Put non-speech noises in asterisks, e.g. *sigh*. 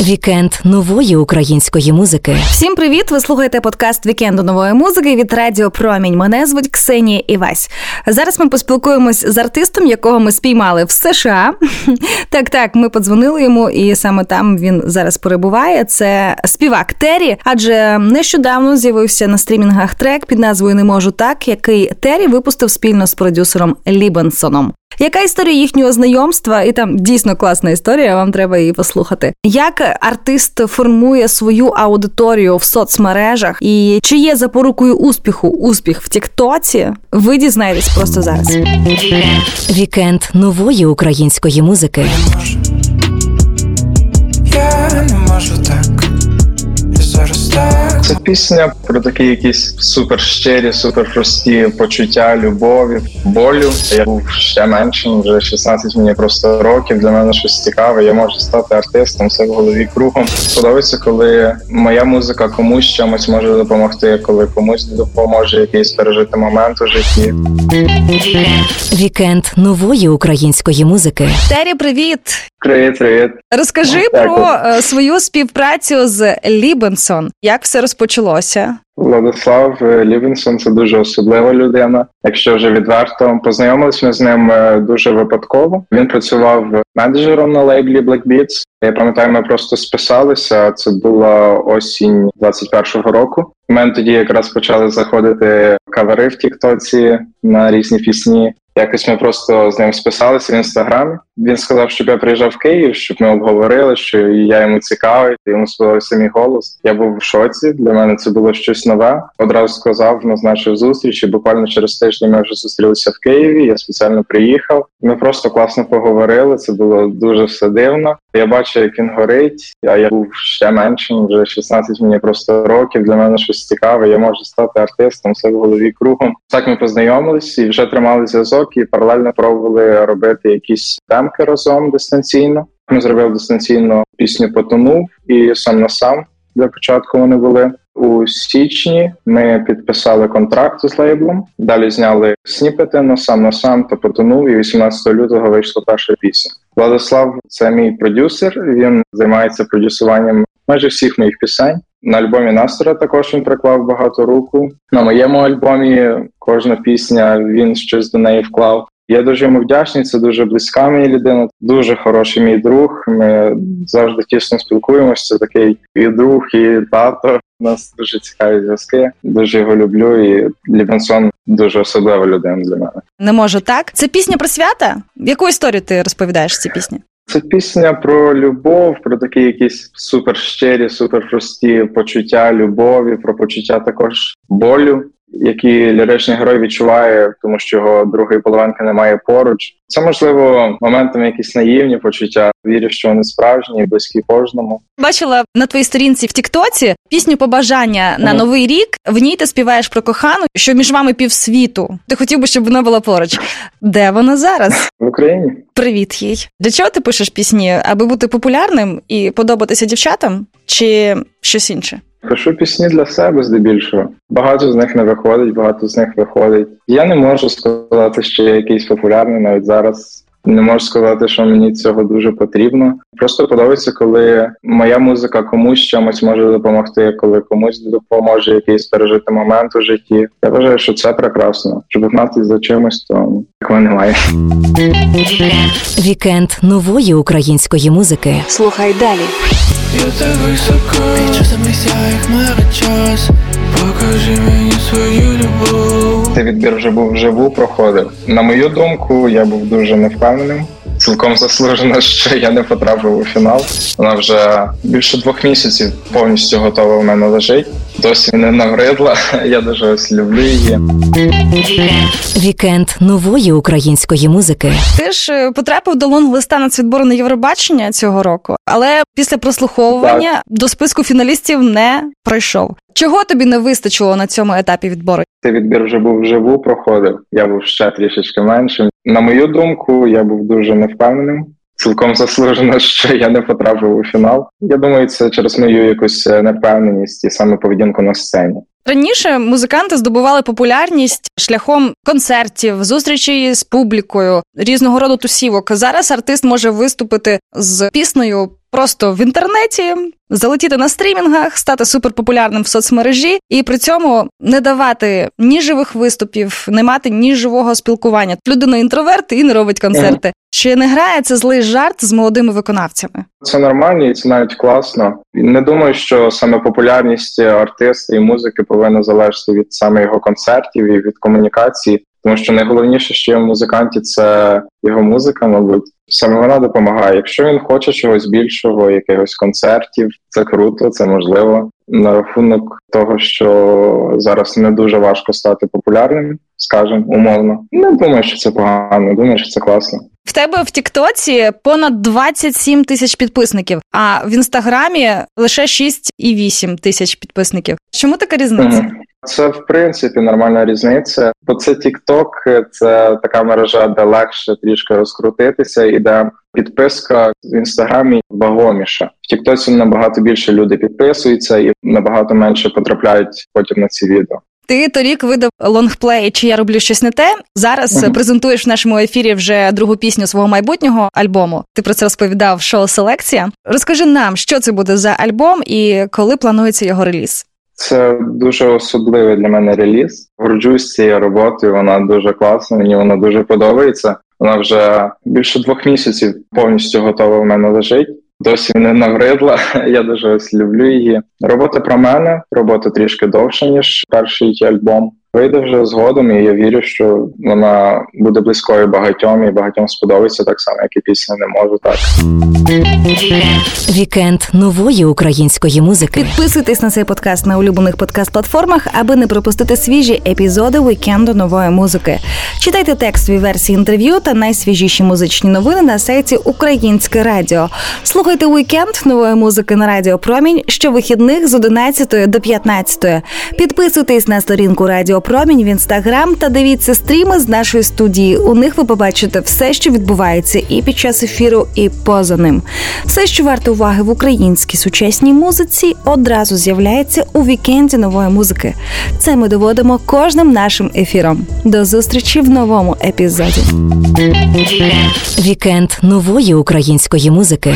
Вікенд нової української музики. Всім привіт! Ви слухаєте подкаст Вікенду нової музики від Радіо Промінь. Мене звуть Ксенія Івась. Зараз ми поспілкуємось з артистом, якого ми спіймали в США. *laughs* Так, так, ми подзвонили йому, і саме там він зараз перебуває. Це співак Террі, адже нещодавно з'явився на стрімінгах трек під назвою Не можу так, який Террі випустив спільно з продюсером Лібенсоном. Яка історія їхнього знайомства? І там дійсно класна історія. Вам треба її послухати. Як артист формує свою аудиторію в соцмережах, і чи є запорукою успіху успіх в Тіктоці? Ви дізнаєтесь просто зараз. Вікенд нової української музики. Я не можу так. Це пісня про такі якісь супер щирі, супер прості почуття любові, болю. Я був ще меншим, вже 16 мені просто років. Для мене щось цікаве. Я можу стати артистом. Все в голові кругом. Подобається, коли моя музика комусь чомусь може допомогти, коли комусь допоможе якийсь пережити момент у житті. Вікенд нової української музики. Террі, привіт! Привіт, привіт. Розкажи Дякую. про е, свою співпрацю з Лібенсон. Як все розпочалося? Владислав е, Лібенсон це дуже особлива людина. Якщо вже відверто познайомилися ми з ним е, дуже випадково. Він працював менеджером на лейблі Black Beats. Я пам'ятаю, ми просто списалися. Це була осінь 21-го року. У мене тоді якраз почали заходити кавери в Тіктоці на різні пісні. Якось ми просто з ним списалися в інстаграмі. Він сказав, щоб я приїжджав в Київ, щоб ми обговорили, що я йому цікавий. Йому сподобався мій голос. Я був в шоці. Для мене це було щось нове. Одразу сказав, назначив зустріч. І буквально через тиждень ми вже зустрілися в Києві. Я спеціально приїхав. Ми просто класно поговорили. Це було дуже все дивно. Я бачу, як він горить. А я був ще меншим, вже 16 мені просто років. Для мене щось цікаве. Я можу стати артистом. Все в голові кругом. Так ми познайомились і вже тримали зв'язок. І паралельно пробували робити якісь темки разом дистанційно. Ми зробили дистанційно пісню Потонув і сам на сам для початку вони були. У січні ми підписали контракт з лейблом. Далі зняли сніпети на сам на сам та потонув. І 18 лютого вийшла перша пісня. Владислав це мій продюсер. Він займається продюсуванням майже всіх моїх пісень. На альбомі Настера також він приклав багато руку. На моєму альбомі кожна пісня він щось до неї вклав. Я дуже йому вдячний. Це дуже близька мені людина, дуже хороший мій друг. Ми завжди тісно спілкуємося. Це такий і друг, і тато. У нас дуже цікаві зв'язки. Дуже його люблю. І Лівенсон дуже особлива людина для мене. Не можу так. Це пісня про свята? Яку історію ти розповідаєш в цій пісні? Це пісня про любов, про такі якісь супер щирі, супер прості почуття любові, про почуття також болю, які ліричний герой відчуває, тому що його другої половинки немає поруч. Це можливо моментами якісь наївні почуття. Вірю, що вони справжні, і близькі кожному. Бачила на твоїй сторінці в Тіктоці пісню побажання на новий рік. В ній ти співаєш про кохану, що між вами півсвіту. Ти хотів би, щоб вона була поруч. Де вона зараз? В Україні Привіт їй. Для чого ти пишеш пісні? Аби бути популярним і подобатися дівчатам, чи щось інше? Пишу пісні для себе здебільшого. Багато з них не виходить, багато з них виходить. Я не можу сказати, що я якийсь популярний навіть зараз. Не можу сказати, що мені цього дуже потрібно. Просто подобається, коли моя музика комусь чомусь може допомогти, коли комусь допоможе якийсь пережити момент у житті. Я вважаю, що це прекрасно. Щоб гнатися за чимось, то такого немає. Вікенд нової української музики. Слухай далі. Я так високо. Часами як хмара час. Покажи мені свою любов. Цей відбір вже був вживу, проходив. На мою думку, я був дуже невпевненим. Цілком заслужено, *laughs* що я не потрапив у фінал. Вона вже більше двох місяців повністю готова в мене лежить. Досі не набридла. Я дуже ось люблю її. Вікенд нової української музики. Ти ж е, потрапив до лонг-листа нацвідбору на Євробачення цього року, але після прослуховування до списку фіналістів не пройшов. Чого тобі не вистачило на цьому етапі відбору? Цей відбір вже був вживу, проходив. Я був ще трішечки меншим. На мою думку, я був дуже невпевненим. Цілком заслужено, *laughs* що я не потрапив у фінал. Я думаю, це через мою якусь е, невпевненість і саме поведінку на сцені. Раніше музиканти здобували популярність шляхом концертів, зустрічей з публікою, різного роду тусівок. Зараз артист може виступити з піснею просто в інтернеті, залетіти на стрімінгах, стати суперпопулярним в соцмережі і при цьому не давати ні живих виступів, не мати ні живого спілкування. Людина інтроверт і не робить концерти. Чи не грає це злий жарт з молодими виконавцями? Це нормально і це навіть класно. Не думаю, що саме популярність артиста і музики повинна залежати від саме його концертів і від комунікації, тому що найголовніше, що є в музиканті, це його музика, мабуть. Саме вона допомагає. Якщо він хоче чогось більшого, якихось концертів, це круто, це можливо. На рахунок того, що зараз не дуже важко стати популярним, скажімо, умовно. Не думаю, що це погано, думаю, що це класно. В тебе в Тіктоці понад 27 тисяч підписників, а в інстаграмі лише 6,8 тисяч підписників. Чому така різниця? Це в принципі нормальна різниця, бо це TikTok, це така мережа, де легше трішки розкрутитися, і де підписка в інстаграмі вагоміша. В Тіктоці набагато більше люди підписуються і набагато менше потрапляють потім на ці відео. Ти торік видав лонгплей Чи я роблю щось не те. Зараз Мгм. презентуєш в нашому ефірі вже другу пісню свого майбутнього альбому. Ти про це розповідав в шоу Селекція. Розкажи нам, що це буде за альбом і коли планується його реліз. Це дуже особливий для мене реліз. Горджусь цією роботою. Вона дуже класна. Мені вона дуже подобається. Вона вже більше двох місяців повністю готова в мене лежить. Досі не набридла. *laughs* Я дуже ось люблю її. Робота про мене, робота трішки довша ніж перший альбом. Вийде вже згодом, і я вірю, що вона буде близькою багатьом і багатьом сподобається так само, як і пісня не можу так. Вікенд нової української музики. Підписуйтесь на цей подкаст на улюблених подкаст-платформах, аби не пропустити свіжі епізоди вікенду нової музики. Читайте текстові версії інтерв'ю та найсвіжіші музичні новини на сайті Українське Радіо. Слухайте вікенд нової музики на Радіо Промінь щовихідних з 11 до 15. Підписуйтесь на сторінку Радіо Промінь в інстаграм та дивіться стріми з нашої студії. У них ви побачите все, що відбувається і під час ефіру, і поза ним. Все, що варто уваги в українській сучасній музиці, одразу з'являється у вікенді нової музики. Це ми доводимо кожним нашим ефіром. До зустрічі в новому епізоді. Вікенд нової української музики.